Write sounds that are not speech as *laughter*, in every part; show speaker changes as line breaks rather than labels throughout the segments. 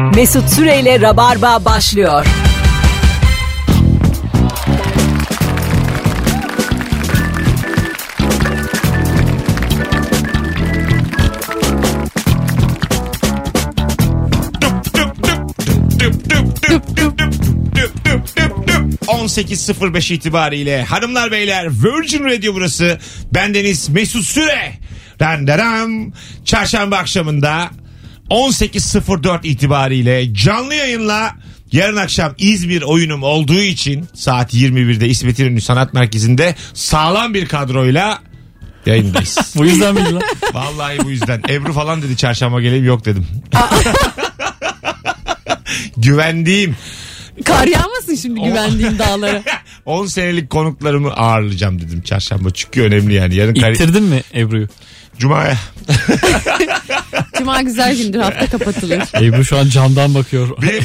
Mesut Süreyle Rabarba başlıyor.
...18.05 itibariyle... ...hanımlar beyler Virgin Radio burası... ...bendeniz Mesut Süre... ...renderem... ...çarşamba akşamında... 18.04 itibariyle canlı yayınla yarın akşam İzmir oyunum olduğu için saat 21'de İsmet İnönü Sanat Merkezi'nde sağlam bir kadroyla yayındayız. *laughs*
Bu yüzden miydi lan?
Vallahi bu yüzden. Ebru falan dedi çarşamba geleyim yok dedim. *laughs* Güvendiğim
Kar yağmasın şimdi güvendiğim dağlara. *laughs*
10 senelik konuklarımı ağırlayacağım dedim çarşamba. Çünkü önemli yani. Yarın kar-
İttirdin mi Ebru'yu?
Cuma'ya.
Cuma güzel gündür hafta *laughs* kapatılır.
Ebru şu an camdan bakıyor.
Benim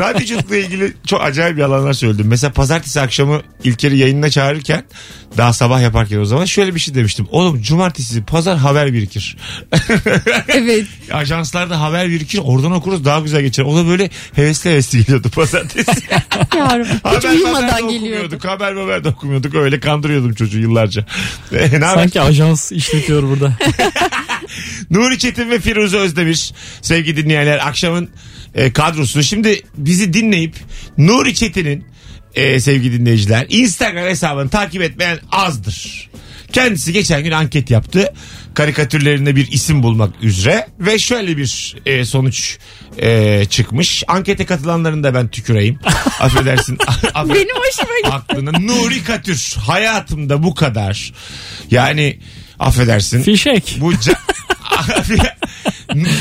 radyoculukla ilgili çok acayip yalanlar söyledim. Mesela pazartesi akşamı İlker'i yayınına çağırırken daha sabah yaparken o zaman şöyle bir şey demiştim. Oğlum cumartesi pazar haber birikir. *laughs*
Evet.
Ajanslarda haber birikir oradan okuruz daha güzel geçer. O da böyle hevesli hevesli geliyordu pazartesi. *laughs*
Yavrum. Hiç uyumadan geliyordu.
Haber haber de okumuyorduk. Öyle kandırıyordum çocuğu yıllarca. Ne?
Sanki ajans işletiyor burada.
Nuri Çetin ve Firuze Özdemir sevgili dinleyenler akşamın e, kadrosu. Şimdi bizi dinleyip Nuri Çetin'in e, sevgili dinleyiciler Instagram hesabını takip etmeyen azdır. Kendisi geçen gün anket yaptı. Karikatürlerinde bir isim bulmak üzere ve şöyle bir e, sonuç e, çıkmış. Ankete katılanların da ben tüküreyim. *laughs* Affedersin. *laughs*
Benim hoşuma gitti.
Aklına Nuri Katür hayatımda bu kadar. Yani affedersin.
Fişek.
Bu ca- *laughs*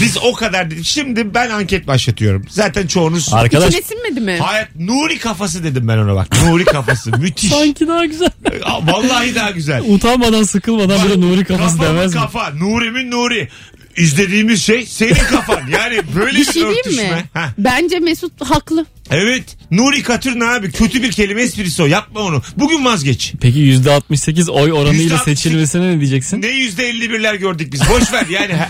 Biz o kadar dedik. Şimdi ben anket başlatıyorum. Zaten çoğunuz
Arkadaş
İçine sinmedi mi?
Hayat Nuri kafası dedim ben ona bak. Nuri kafası *laughs* müthiş.
sanki daha güzel. *laughs*
Vallahi daha güzel.
Utanmadan sıkılmadan böyle Nuri kafası
Kafamın
demez mi?
kafa. Nuri'min Nuri. İzlediğimiz şey senin kafan. Yani böyle
Bir
bir,
şey diyeyim
örtüşme.
mi?
Heh.
Bence Mesut haklı.
Evet. Nuri Katür ne abi? Kötü bir kelime esprisi o. Yapma onu. Bugün vazgeç.
Peki %68 oy oranıyla
%68
seçilmesine ne diyeceksin?
Ne yüzde elli birler gördük biz. Boş ver yani. *laughs*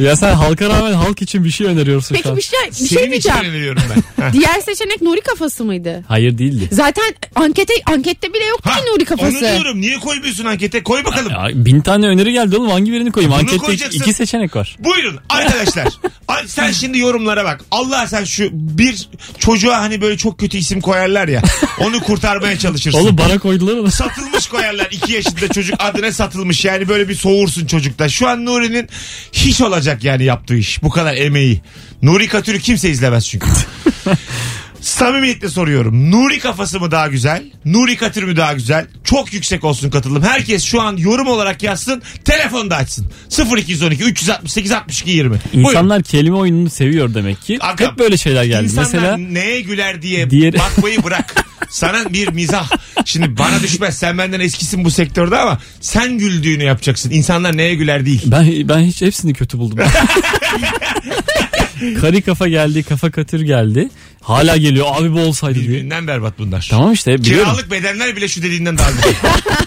Ya sen halka rağmen halk için bir şey öneriyorsun şu
Peki
an.
bir şey, bir şey
Senin için
diyeceğim.
öneriyorum ben. *laughs*
Diğer seçenek Nuri kafası mıydı?
Hayır değildi.
Zaten ankete ankette bile yoktu ki Nuri kafası.
Onu diyorum. Niye koymuyorsun ankete? Koy bakalım.
Ya, bin tane öneri geldi oğlum hangi birini koyayım?
Bunu
Ankette
koyacaksın.
iki seçenek var.
Buyurun arkadaşlar. *laughs* Ay, sen şimdi yorumlara bak. Allah sen şu bir çocuğa hani böyle çok kötü isim koyarlar ya. *laughs* Onu kurtarmaya çalışırsın.
Oğlum bana koydular onu.
Satılmış koyarlar. iki yaşında çocuk adına satılmış. Yani böyle bir soğursun çocukta. Şu an Nuri'nin hiç olacak yani yaptığı iş. Bu kadar emeği. Nuri Katür'ü kimse izlemez çünkü. *laughs* Samimiyetle soruyorum. Nuri kafası mı daha güzel? Nuri Katür mü daha güzel? Çok yüksek olsun katılım. Herkes şu an yorum olarak yazsın. Telefonda açsın. 0212 368 62 20. Buyurun.
İnsanlar kelime oyununu seviyor demek ki.
Aga,
Hep böyle şeyler geldi.
İnsanlar
Mesela
neye güler diye
Diğeri-
bakmayı bırak. Sana bir mizah. Şimdi bana düşmez. Sen benden eskisin bu sektörde ama sen güldüğünü yapacaksın. İnsanlar neye güler değil.
ben ben hiç hepsini kötü buldum. *laughs* Kari kafa geldi, kafa katır geldi. Hala geliyor abi bu olsaydı diye.
Birbirinden berbat bunlar.
Tamam işte biliyorum.
Kiralık bedenler bile şu dediğinden daha güzel.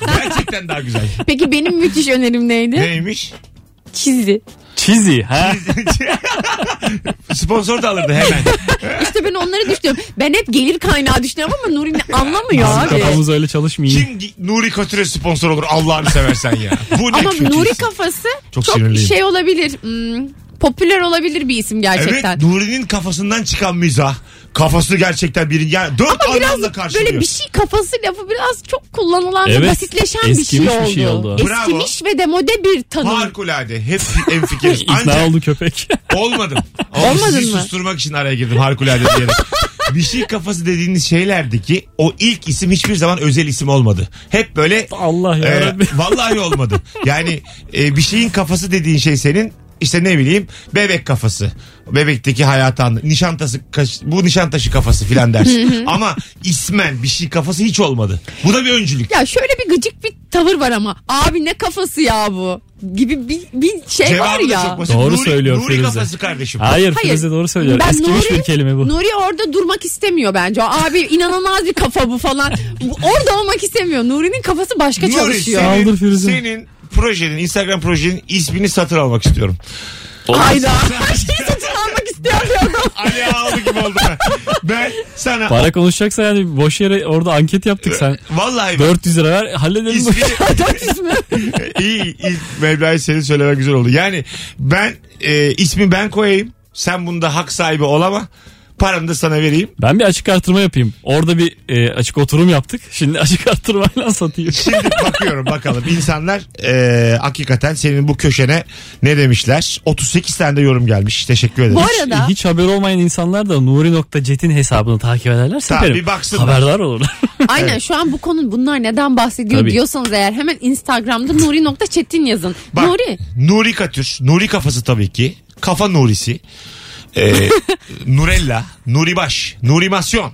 *laughs* Gerçekten daha güzel.
Peki benim müthiş önerim neydi?
Neymiş?
Çizi.
Çizi ha. *laughs*
Sponsor da alırdı hemen. *laughs*
İşte ben onları düşünüyorum. Ben hep gelir kaynağı düşünüyorum ama Nuri anlamıyor
Bizim
abi.
kafamız öyle çalışmıyor.
Kim gi- Nuri Katür'e sponsor olur Allah'ını seversen ya. Bu ne
Ama
kötü
Nuri kafası
Çok
çok,
sinirliyim.
şey olabilir. hmm, popüler olabilir bir isim gerçekten.
Evet Nuri'nin kafasından çıkan mizah. Kafası gerçekten birinci. Yani dört
Ama biraz
karşılıyor.
böyle bir şey kafası lafı biraz çok kullanılan ve
Evet,
basitleşen bir şey
eskimiş
oldu.
bir şey oldu.
Bravo.
Eskimiş ve demode bir tanım.
Harikulade. Hep en fikiriz. *laughs*
İkna
Ancak
oldu köpek. *laughs*
olmadım. Ama
Olmadın
sizi
mı?
susturmak için araya girdim harikulade diyerek. *laughs* bir şey kafası dediğiniz şeylerdi ki o ilk isim hiçbir zaman özel isim olmadı. Hep böyle
Allah ya
e,
Rabbi.
vallahi olmadı. Yani e, bir şeyin kafası dediğin şey senin işte ne bileyim bebek kafası. Bebekteki hayatı anlı. Nişantası kaş- bu nişantaşı kafası filan *laughs* dersin. Ama ismen bir şey kafası hiç olmadı. Bu da bir öncülük.
Ya şöyle bir gıcık bir tavır var ama. Abi ne kafası ya bu? Gibi bir, bir şey var
Cevabı da
ya.
çok basit.
Doğru
Nuri,
söylüyor
Nuri
Firuze.
kafası kardeşim.
Hayır,
Hayır.
Firuze doğru söylüyor.
Ben
Eskimiş
Nuri-
bir kelime bu.
Nuri orada durmak istemiyor bence. O Abi inanılmaz bir kafa bu falan. Bu- Orada olmak istemiyor. Nuri'nin kafası başka
Nuri
çalışıyor.
senin,
Saldır Firuze.
senin projenin Instagram projenin ismini satın almak istiyorum.
Hayda. Her şeyi satın almak bir adam. *laughs*
Ali Ağaoğlu gibi oldum ben. Ben sana
Para konuşacaksa yani boş yere orada anket yaptık sen.
vallahi
400 lira ver halledelim.
ismini *laughs* iyi, iyi Mevla'yı senin söylemen güzel oldu. Yani ben e, ismi ben koyayım. Sen bunda hak sahibi olama. Paranı da sana vereyim.
Ben bir açık artırma yapayım. Orada bir e, açık oturum yaptık. Şimdi açık *laughs* artırmayla satayım.
Şimdi bakıyorum bakalım insanlar e, hakikaten senin bu köşene ne demişler? 38 tane de yorum gelmiş. Teşekkür ederiz.
Bu arada
Hiç haberi olmayan insanlar da nuri.jet'in hesabını takip ederlerse
Tamam, bir baksınlar.
haberdar olurlar. *laughs*
aynen şu an bu konu bunlar neden bahsediyor
Tabii.
diyorsanız eğer hemen Instagram'da nuri.çetin yazın.
Bak,
Nuri
Nuri Katür. Nuri kafası tabii ki. Kafa Nurisi. E, Nurella. Nuri Baş. Nurimasyon.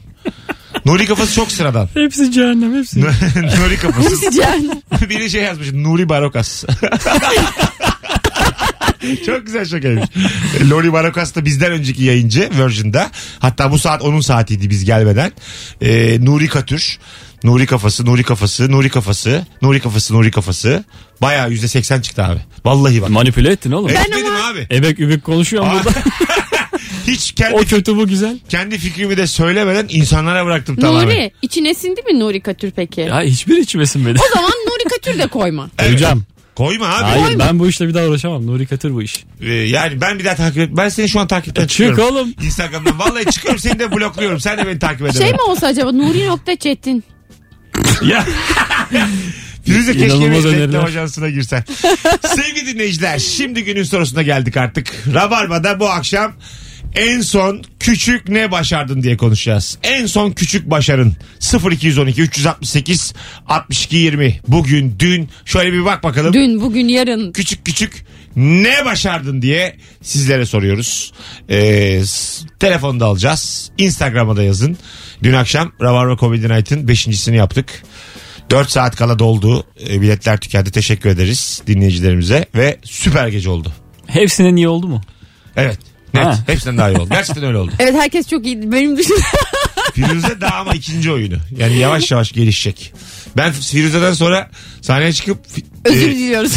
Nuri kafası çok sıradan.
hepsi cehennem hepsi. *laughs*
Nuri kafası.
Hepsi cehennem.
Biri şey yazmış. Nuri Barokas. *laughs* Çok güzel şakaymış. Lori Barokas da bizden önceki yayıncı Virgin'da. Hatta bu saat onun saatiydi biz gelmeden. Ee, Nuri Katür. Nuri kafası, Nuri kafası, Nuri kafası, Nuri kafası, Nuri kafası. Bayağı yüzde seksen çıktı abi. Vallahi bak.
Manipüle ettin oğlum.
Etmedim abi.
Ebek übek konuşuyorum
Aa,
burada. *laughs*
Hiç
O
kendi,
kötü bu güzel.
kendi fikrimi de söylemeden insanlara bıraktım tamamen.
Nuri içine sindi mi Nuri Katür peki?
Ya hiçbir içmesin beni.
O zaman Nuri Katür de koyma. *laughs*
Hocam.
Koyma abi.
Hayır ben bu işle bir daha uğraşamam. Nuri Katır bu iş.
Ee, yani ben bir daha takip et. Ben seni şu an takipten
Çık
çıkıyorum.
oğlum.
Instagram'dan. Vallahi çıkıyorum seni de blokluyorum. Sen de beni takip edemem.
Şey mi olsa acaba Nuri.çetin?
Ya. *laughs* Firuze keşke
öneriler.
ajansına girsen. *laughs* Sevgili dinleyiciler şimdi günün sorusuna geldik artık. Rabarba'da bu akşam en son küçük ne başardın diye konuşacağız. En son küçük başarın 0212 368 62 20 bugün dün şöyle bir bak bakalım.
Dün, bugün, yarın.
Küçük küçük ne başardın diye sizlere soruyoruz. Ee, telefonda alacağız. Instagram'a da yazın. Dün akşam Ravarva Comedy Night'ın beşincisini yaptık. 4 saat kala doldu. Ee, biletler tükendi. Teşekkür ederiz dinleyicilerimize. Ve süper gece oldu.
Hepsinin iyi oldu mu?
Evet. Net.
Ha.
Hepsinden daha iyi oldu. Gerçekten öyle oldu. *laughs*
Evet herkes çok iyiydi. Benim dışında. *laughs*
Firuze daha ama ikinci oyunu. Yani yavaş yavaş gelişecek. Ben Firuze'den sonra sahneye çıkıp
Özür
e,
diliyoruz.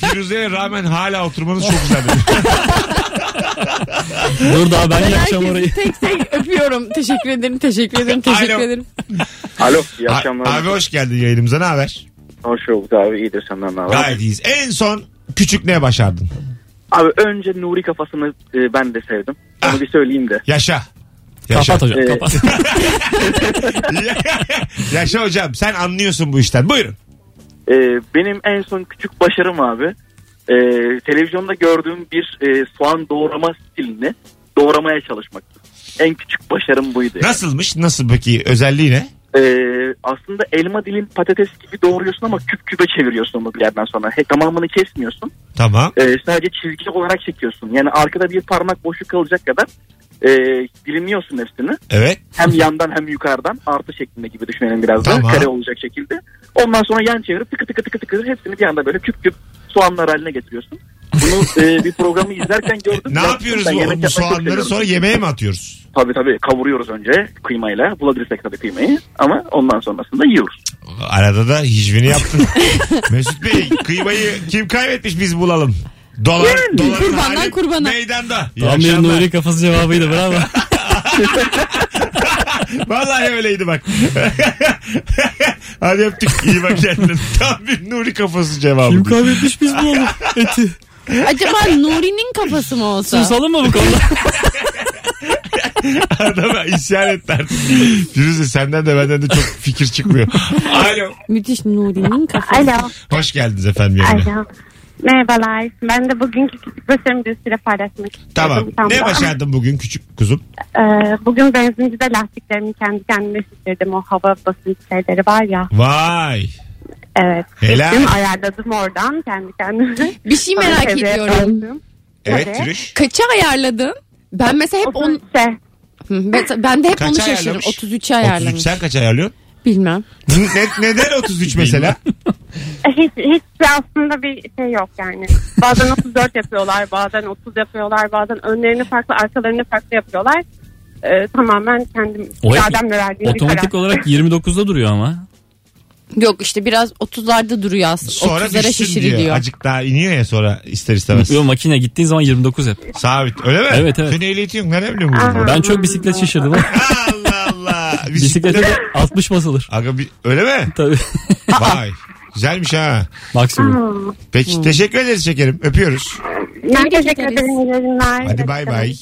Firuze'ye rağmen hala oturmanız çok güzel. *laughs*
Dur daha ben yapacağım orayı.
Tek tek öpüyorum. Teşekkür ederim, teşekkür ederim, teşekkür
Alo.
ederim.
Alo iyi akşamlar.
Abi hoş geldin yayınımıza. Ne haber?
Hoş bulduk abi iyidir senden ne haber?
Gayet iyiyiz. En son küçük ne başardın?
Abi önce Nuri kafasını e, ben de sevdim. Onu
Ah.
bir söyleyeyim de.
Yaşa. Yaşa.
Kapat hocam
Ee,
kapat.
Yaşa hocam sen anlıyorsun bu işten. Buyurun.
E, benim en son küçük başarım abi. E, televizyonda gördüğüm bir e, soğan doğrama stilini doğramaya çalışmaktı. En küçük başarım buydu. yani.
Nasılmış? Nasıl peki? Özelliği ne?
E, aslında elma dilin patates gibi doğruyorsun ama küp küpe çeviriyorsun onu bir yerden sonra. He, tamamını kesmiyorsun.
Tamam.
E, sadece çizgi olarak çekiyorsun. Yani arkada bir parmak boşluk kalacak kadar e, dilimliyorsun hepsini.
Evet.
Hem yandan hem yukarıdan artı şeklinde gibi düşünelim biraz da
Tamam.
kare olacak şekilde. Ondan sonra yan çevirip tıkı tıkı tıkı tıkı hepsini bir anda böyle küp küp soğanlar haline getiriyorsun. Bunu e, bir programı izlerken gördüm.
Ne
Ya,
yapıyoruz
ben
bu,
yemek
bu soğanları sonra yemeğe mi atıyoruz?
Tabii tabii kavuruyoruz önce kıymayla. Bulabilirsek tabii kıymayı ama ondan sonrasında yiyoruz.
Arada da hicvini yaptın. *laughs* Mesut Bey kıymayı kim kaybetmiş biz bulalım. Dolar, doların
Kurbandan
hali
kurbana.
Meydanda.
Tam bir. Nuri kafası cevabıydı bravo. *laughs*
Vallahi öyleydi bak. *laughs* Hadi öptük. İyi bak kendine. Tam bir Nuri kafası cevabı.
Kim kaybetmiş biz bu oğlum? Eti.
Acaba Nuri'nin kafası mı olsa?
Susalım mı bu konuda? *laughs*
Adama isyan etti artık. Firuze senden de benden de çok fikir çıkmıyor. Alo.
Müthiş Nuri'nin kafası.
Alo.
Hoş geldiniz efendim yayına.
Alo. Merhabalar. Ben de bugünkü küçük başarımı bir süre paylaşmak istedim.
Tamam.
Tam
Ne
da.
başardın bugün küçük kuzum?
Ee, bugün benzincide lastiklerimi kendi kendime şişirdim. O hava basınç şeyleri var ya.
Vay.
Evet.
Helal.
Ayarladım oradan kendi kendime.
Bir şey merak ediyorum.
Evet. Firuş.
Kaça ayarladın? Ben mesela hep on,
33'e.
Hı, ben, ben de hep
Kaça
onu şaşırırım.
ayarlamış?
33'e ayarlamış.
33 sen kaç ayarlıyorsun?
Bilmem.
Ne, neden 33 mesela?
Hiç, hiç aslında bir şey yok yani. Bazen 34 yapıyorlar, bazen 30 yapıyorlar, bazen önlerini farklı, arkalarını farklı yapıyorlar. Ee, tamamen kendim irademle verdiğim bir karar.
Otomatik olarak 29'da duruyor ama.
Yok işte biraz 30'larda duruyor aslında.
Sonra
30'lara
düşsün
şişiriliyor.
diyor. Acık daha iniyor ya sonra ister istemez.
Yo, makine gittiğin zaman 29 hep.
Sabit öyle mi?
Evet, evet.
Senin ehliyetin yok. Nereden biliyorsun bunu?
Ben çok bisiklet şişirdim. *laughs*
Allah Allah.
Bisiklete de 60 basılır.
Aga, bir- öyle mi? *laughs*
Tabii.
Vay. Güzelmiş ha.
Maksimum.
Peki teşekkür ederiz şekerim. Öpüyoruz.
Ben teşekkür ederim. İyi.
Hadi bay bay.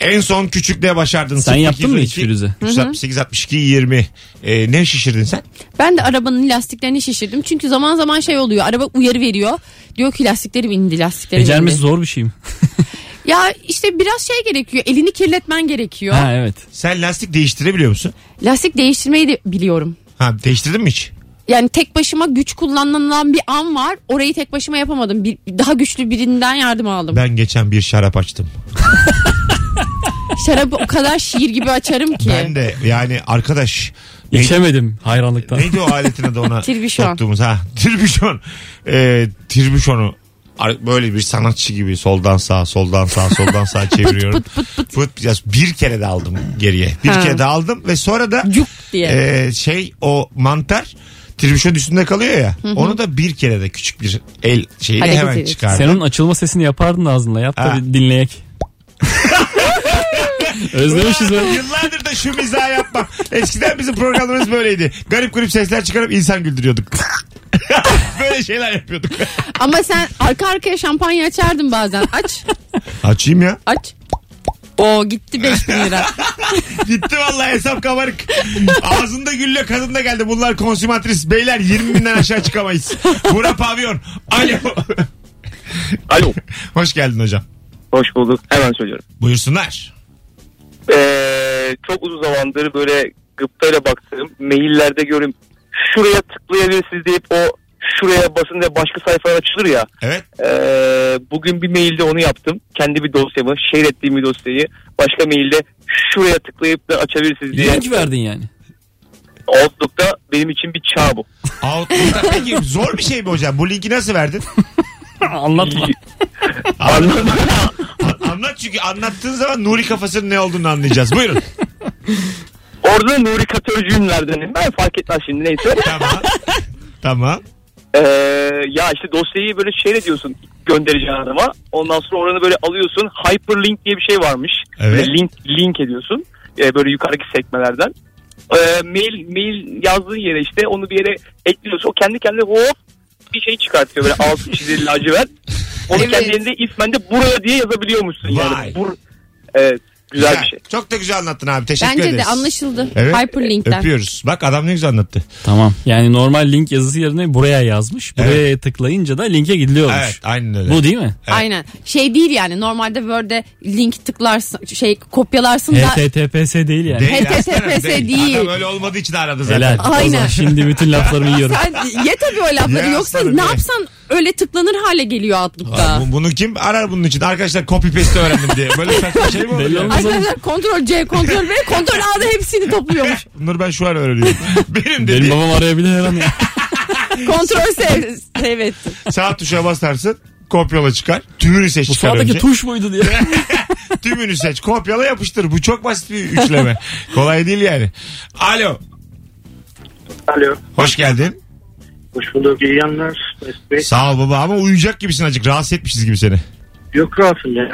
En son küçükle başardın.
Sen yaptın mı hiç
0212
Firuze?
368 62 20. Ee, ne şişirdin sen?
Ben de arabanın lastiklerini şişirdim. Çünkü zaman zaman şey oluyor. Araba uyarı veriyor. Diyor ki lastiklerim indi lastiklerim
Becermesi
indi.
zor bir şey mi? *laughs*
Ya işte biraz şey gerekiyor. Elini kirletmen gerekiyor.
ha evet.
Sen lastik değiştirebiliyor musun?
Lastik değiştirmeyi de biliyorum.
Ha değiştirdin mi hiç?
Yani tek başıma güç kullanılan bir an var. Orayı tek başıma yapamadım. Bir, daha güçlü birinden yardım aldım.
Ben geçen bir şarap açtım. *laughs*
Şarabı o kadar şiir gibi açarım ki.
Ben de yani arkadaş
İçemedim hayranlıktan.
neydi o aletin adı ona *laughs*
Tirbüşon.
soktuğumuz ha? Tirbüşon. Ee, tirbüşonu ar- böyle bir sanatçı gibi soldan sağa soldan sağa soldan sağa *laughs* çeviriyorum.
pıt pıt pıt.
Pıt, ya bir kere de aldım geriye. Bir
Ha.
kere de aldım ve sonra da
Cuk diye.
e, şey o mantar tribüşon üstünde kalıyor ya. Onu da bir kere de küçük bir el şeyiyle
Hareket
hemen
ediyorsun.
çıkardım.
Sen onun açılma sesini yapardın ağzınla. Yap da
Ha.
bir dinleyek. *laughs* *laughs* Özlemişiz ben.
Yıllardır da şu mizah yapmam. Eskiden bizim programlarımız böyleydi. Garip garip sesler çıkarıp insan güldürüyorduk. *laughs* Böyle şeyler yapıyorduk.
Ama sen arka arkaya şampanya açardın bazen. Aç.
Açayım ya.
Aç. O gitti 5000 lira. *laughs*
Gitti vallahi hesap kabarık. Ağzında gülle kadın da geldi. Bunlar konsümatris. Beyler 20 binden aşağı çıkamayız. Bura pavyon. Alo.
Alo.
Hoş geldin hocam.
Hoş bulduk. Hemen söylüyorum.
Buyursunlar.
Ee, çok uzun zamandır böyle gıptayla baktığım maillerde görün şuraya tıklayabilirsiniz deyip o şuraya basın diye başka sayfalar açılır ya.
Evet.
Ee, bugün bir mailde onu yaptım. Kendi bir dosyamı, share ettiğim bir dosyayı başka mailde şuraya tıklayıp da açabilirsiniz diye.
Link verdin yani.
Outlook'ta benim için bir çağ bu.
Outlook'ta peki zor bir şey mi hocam? Bu linki nasıl verdin? *laughs* *laughs*
Anlatma. *laughs*
Anlat. *laughs* Anlat çünkü anlattığın zaman Nuri kafasının ne olduğunu anlayacağız. Buyurun.
Orada Nuri Katörcüğümlerdenim. Ben fark etmez şimdi neyse.
Tamam. Tamam.
Ee, ya işte dosyayı böyle share ediyorsun göndereceğin adama. Ondan sonra oranı böyle alıyorsun. Hyperlink diye bir şey varmış.
Evet.
Böyle link link ediyorsun. Ee, böyle yukarıdaki sekmelerden. Ee, mail mail yazdığın yere işte onu bir yere ekliyorsun. O kendi kendine hop bir şey çıkartıyor böyle altı *laughs* çizili lacivert. Onu
Evet.
kendi elinde ismen de buraya diye yazabiliyormuşsun
Vay.
yani. Bur evet güzel, bir şey.
Çok da güzel anlattın abi. Teşekkür
Bence
ederiz.
de anlaşıldı.
Evet.
Hyperlink'ten.
Öpüyoruz. Bak adam ne güzel anlattı.
Tamam. Yani normal link yazısı yerine buraya yazmış. Buraya tıklayınca da linke gidiliyormuş.
Evet aynen öyle.
Bu değil mi?
Evet.
Aynen. Şey değil yani normalde Word'de link tıklarsın şey kopyalarsın da
HTTPS değil yani.
Değil,
HTTPS
aslanım,
değil.
Adam öyle olmadığı için aradı zaten.
Helal.
Aynen.
O zaman şimdi bütün laflarımı *laughs* yiyorum.
sen ye tabii o lafları
Ya
yoksa ne yapsan öyle tıklanır hale geliyor Outlook'ta.
Bunu kim arar bunun için? Arkadaşlar copy paste öğrendim diye. Böyle saçma şey mi olur?
Arkadaşlar kontrol C, kontrol V, *laughs* kontrol A'da hepsini topluyormuş.
Bunları ben şu an öğreniyorum. *laughs* Benim
Benim
dedi
babam arayabilir her an ya.
kontrol S, evet.
sağ tuşa basarsın kopyala çıkar. Tümünü seç
Bu
çıkar
sağdaki
önce.
tuş muydu diye. *laughs*
Tümünü seç kopyala yapıştır. Bu çok basit bir üçleme. Kolay değil yani. Alo.
Alo.
Hoş geldin.
Hoş bulduk. İyi yanlar. Mesut Bey.
Sağ ol baba ama uyuyacak gibisin acık. Rahatsız etmişiz gibi seni.
Yok rahatım ya.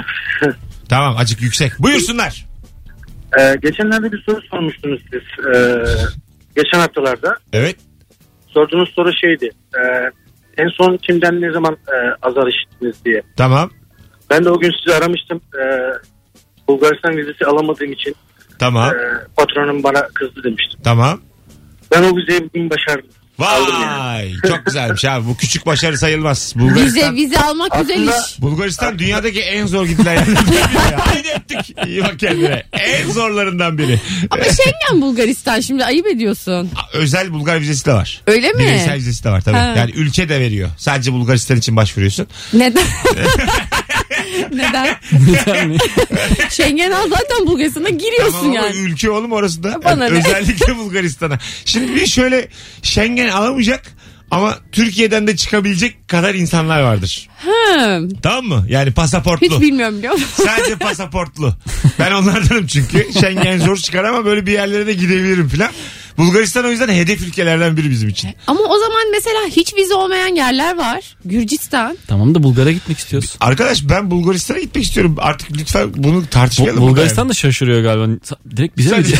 Tamam acık yüksek. Buyursunlar.
Ee, geçenlerde bir soru sormuştunuz siz. Ee, geçen haftalarda.
Evet.
Sorduğunuz soru şeydi. Ee, en son kimden ne zaman e, azar işittiniz diye.
Tamam.
Ben de o gün sizi aramıştım. Ee, Bulgaristan vizesi alamadığım için
Tamam.
e, patronum bana kızdı demiştim.
Tamam.
Ben o vizeyi bugün başardım.
Vay *laughs* çok güzelmiş abi. Bu küçük başarı sayılmaz. Bulgaristan,
Vize, vize almak güzel
Aslında-
iş.
Bulgaristan dünyadaki en zor gidilen yerlerden *laughs* biri. ya. Haydi öptük. İyi bak kendine. En zorlarından biri.
Ama Schengen Bulgaristan şimdi ayıp ediyorsun.
Özel Bulgar vizesi de var.
Öyle mi?
Bireysel vizesi de var tabii.
Ha.
Yani ülke de veriyor. Sadece Bulgaristan için başvuruyorsun.
Neden? *laughs* *laughs* Neden?
Yani *laughs*
Schengen al zaten Bulgaristan'a giriyorsun
Tamam ama
yani.
ülke oğlum orası da.
Bana
Yani
ne?
özellikle *laughs* Bulgaristan'a. Şimdi bir şöyle Schengen alamayacak ama Türkiye'den de çıkabilecek kadar insanlar vardır.
Hı,
Tamam mı? Yani pasaportlu.
hiç bilmiyorum biliyor musun?
Sadece pasaportlu. Ben onlardanım çünkü. Schengen zor çıkar ama böyle bir yerlere de gidebilirim falan. Bulgaristan o yüzden hedef ülkelerden biri bizim için.
Ama o zaman mesela hiç vize olmayan yerler var. Gürcistan.
Tamam da Bulgar'a gitmek istiyoruz.
Arkadaş ben Bulgaristan'a gitmek istiyorum. Artık lütfen bunu
Bu,
tartışmayalım.
Bulgaristan da şaşırıyor galiba. Direkt bize mi diyor?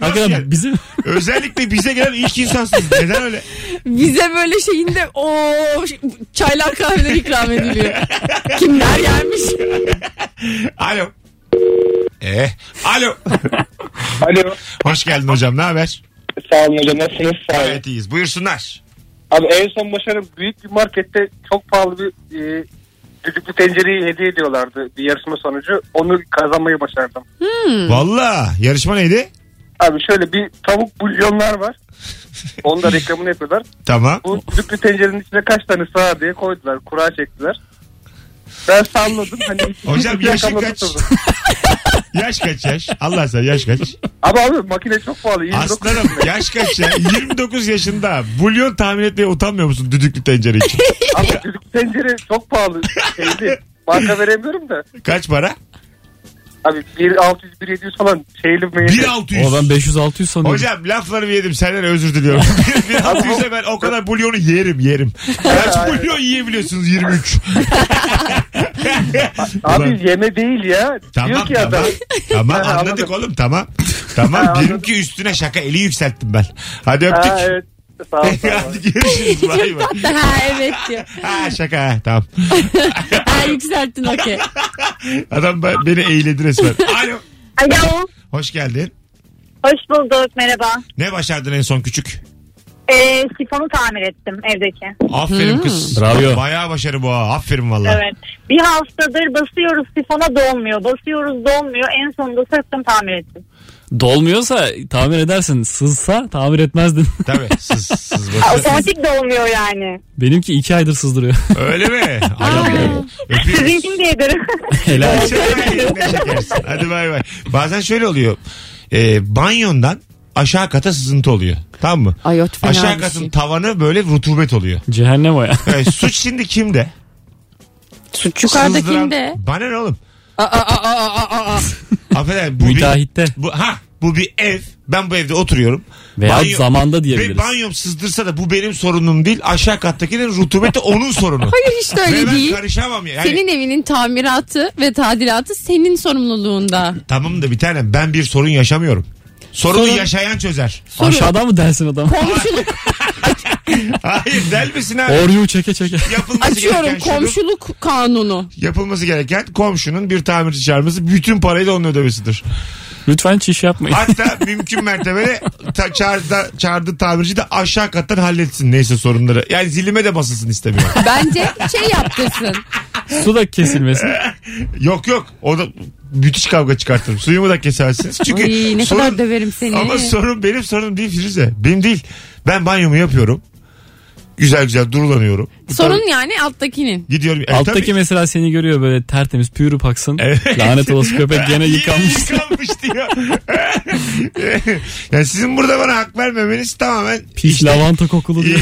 *laughs*
yani?
Bize
Özellikle bize gelen ilk insansınız. Neden öyle?
Vize böyle şeyinde o çaylar kahveler ikram ediliyor. Kimler gelmiş? *laughs*
Alo. Eh, alo.
Alo.
Hoş geldin hocam. Ne haber?
Sağ olun hocam nasılsınız? Sağ olun.
Gayet iyiyiz. Buyursunlar.
Abi en son başarım büyük bir markette çok pahalı bir e, düdüklü tencereyi hediye ediyorlardı bir yarışma sonucu. Onu kazanmayı başardım.
Valla yarışma neydi?
Abi şöyle bir tavuk bulyonlar var. *laughs* Onu da reklamını yapıyorlar.
Tamam.
Bu düdüklü tencerenin içine kaç tane sığar diye koydular. Kura çektiler. Ben salladım. Hani
Hocam yaşın kaç? *laughs* Yaş kaç yaş? Allah sen yaş kaç?
Ama abi makine çok pahalı. 29
Aslanım yaş kaç ya? 29 yaşında. Bulyon tahmin etmeye utanmıyor musun düdüklü tencere için?
Ama düdüklü tencere çok pahalı. Şeydi. Marka veremiyorum da.
Kaç para?
Abi 1600 1700 falan şeyli mi?
1600.
O ben 500-600 sanıyorum.
Hocam laflarımı yedim senden özür diliyorum. *laughs* 1600'e ben o kadar bulyonu yerim yerim. Kaç bulyon yiyebiliyorsunuz 23. Ulan.
Abi yeme değil ya.
Tamam
Diyor ki
tamam.
adam.
Tamam
Ha,
anladık
anladım.
oğlum tamam. Tamam
Ha, anladım.
benimki üstüne şaka eli yükselttim ben. Hadi öptük.
Ha, evet. Sağ ol, *laughs* sağ ol.
Hadi görüşürüz. Bay bay.
ha evet diyor. *laughs*
Ha şaka ha, tamam. *laughs*
Ha yükselttin okey.
Adam be- beni eğledi resmen. Alo.
Alo.
Hoş geldin.
Hoş bulduk. Merhaba.
Ne başardın en son küçük?
Ee, sifonu tamir ettim evdeki.
Aferin kız.
Bravo.
Bayağı başarı bu ha. Aferin valla.
Evet. Bir haftadır basıyoruz sifona dolmuyor. Basıyoruz dolmuyor. En sonunda söktüm tamir ettim.
Dolmuyorsa tamir edersin. Sızsa tamir etmezdin. *laughs*
Tabii sız, *laughs* sız
Ha,
başı.
Otomatik dolmuyor yani.
Benimki iki aydır sızdırıyor. *laughs*
Öyle mi? Ay, öpüyoruz.
Sizinkini de ederim.
Helal.
Ne şekersin. Hadi bay bay. Bazen şöyle oluyor. Ee, banyondan aşağı kata sızıntı oluyor. Tamam mı?
Ay fena
Aşağı
bir
katın
şey.
tavanı böyle rutubet oluyor.
Cehennem o ya.
Evet, suç şimdi kimde?
Suç yukarıdakinde.
Sızdıran- Bana ne oğlum?
Aa, aa, aa, aa, aa, aa.
Affedersin bu bir,
Müteahhitte.
bu, ha, bu bir ev. Ben bu evde oturuyorum.
Veya
Banyo-
zamanda
Ve
diyebiliriz.
banyom sızdırsa da bu benim sorunum değil. Aşağı kattakinin rutubeti *laughs* onun sorunu.
Hayır hiç de
Ve
öyle
ben
değil.
karışamam yani.
Senin evinin tamiratı ve tadilatı senin sorumluluğunda.
Tamam da bir tanem ben bir sorun yaşamıyorum. Sorunu
Sorun-
yaşayan çözer.
Aşağıdan mı dersin adam?
Komşuluk *laughs*
Hayır delmesin abi.
Oryu çeke çeke.
Yapılması
açıyorum
gereken şudur.
komşuluk kanunu.
Yapılması gereken komşunun bir tamirci çağırması bütün parayı da onun ödemesidir.
Lütfen çiş yapmayın.
Hatta mümkün mertebede ta, çağırdı, çağırdığı tamirci de aşağı kattan halletsin neyse sorunları. Yani zilime de basılsın istemiyorum. *laughs*
Bence şey yaptırsın.
Su da kesilmesin. *laughs*
yok yok o da müthiş kavga çıkartırım. Suyumu da kesersiniz. Çünkü
Ay, ne
sorun-
kadar döverim seni.
Ama sorun benim sorunum değil Firuze. Benim değil. Ben banyomu yapıyorum. Güzel güzel durulanıyorum.
Sorun yani alttakinin.
Gidiyorum. E,
Alttaki
tabii.
mesela seni görüyor böyle tertemiz pürü paksın.
Evet.
Lanet olası köpek gene *laughs* yıkanmış.
yıkanmış diyor. *laughs* yani sizin burada bana hak vermemeniz tamamen
Pis lavanta kokulu diyor.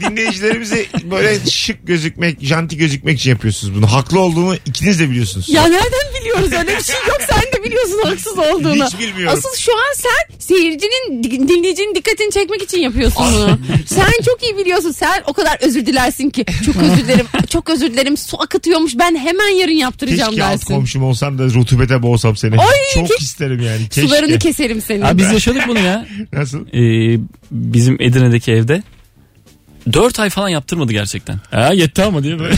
dinleyicilerimize böyle şık gözükmek, janti gözükmek için yapıyorsunuz bunu. Haklı olduğumu ikiniz de biliyorsunuz.
Ya nereden biliyoruz öyle bir şey yok sen de biliyorsun haksız olduğunu.
Hiç bilmiyorum.
Asıl şu an sen seyircinin di- dinleyicinin dikkatini çekmek için yapıyorsun bunu. sen çok iyi biliyorsun sen o kadar özür dilersin ki çok *laughs* özür dilerim çok özür dilerim su akıtıyormuş ben hemen yarın yaptıracağım
Keşke alt
dersin.
komşum olsam da rutubete boğsam seni.
Ay,
Çok
ke-
isterim yani. Keşke.
Sularını keserim senin.
Ya biz yaşadık bunu ya.
Nasıl?
Ee, bizim Edirne'deki evde. 4 ay falan yaptırmadı gerçekten. Ha yetti ama diye böyle.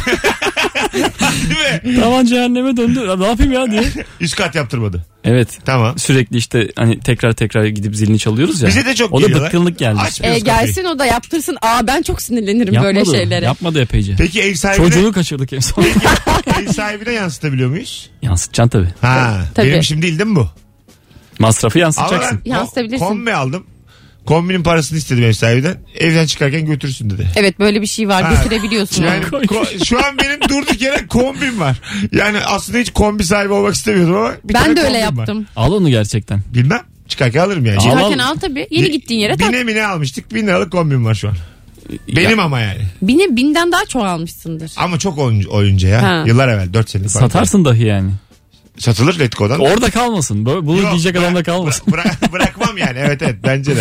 Tavan cehenneme döndü. Ya Ne yapayım ya diye.
Üst kat yaptırmadı.
Evet.
Tamam.
Sürekli işte hani tekrar tekrar gidip zilini çalıyoruz ya.
Bize de çok
O da
geliyorlar.
bıkkınlık geldi. İşte.
bir-
E, gelsin o da yaptırsın. Aa ben çok sinirlenirim
Yapmadı.
böyle şeylere.
Yapmadı epeyce.
Peki ev sahibine,
Çocuğu kaçırdık en son. *laughs*
ev sahibine yansıtabiliyor muyuz?
Yansıtacaksın tabii.
Ha,
Tabii.
benim işim değil değil mi bu?
Masrafı
Ama
yansıtacaksın.
ben
Yansıtabilirsin.
kombi aldım. Kombinin parasını istedim ev sahibinden. Evden çıkarken götürsün dedi.
Evet böyle bir şey var
Ha.
götürebiliyorsun.
Yani ko- şu an benim durduk yere kombim var. Yani aslında hiç kombi sahibi olmak istemiyordum ama bir tane
ben de öyle
kombim var.
yaptım.
Al onu gerçekten.
Bilmem. Çıkarken alırım yani.
Al,
Çıkarken
al.
al tabii. Yeni gittiğin yere tak.
Bine mine almıştık. Bin liralık kombim var şu an. Benim ama yani.
Bine binden daha çok almışsındır.
Ama çok oyuncu, oyuncu ya.
Ha.
Yıllar evvel 4 senelik. falan.
Satarsın dahi yani.
Satılır Letgo'dan.
Orada kalmasın. Böyle, bunu
Yok,
diyecek adam da kalmasın.
Bırak, bırakmam yani evet evet bence de.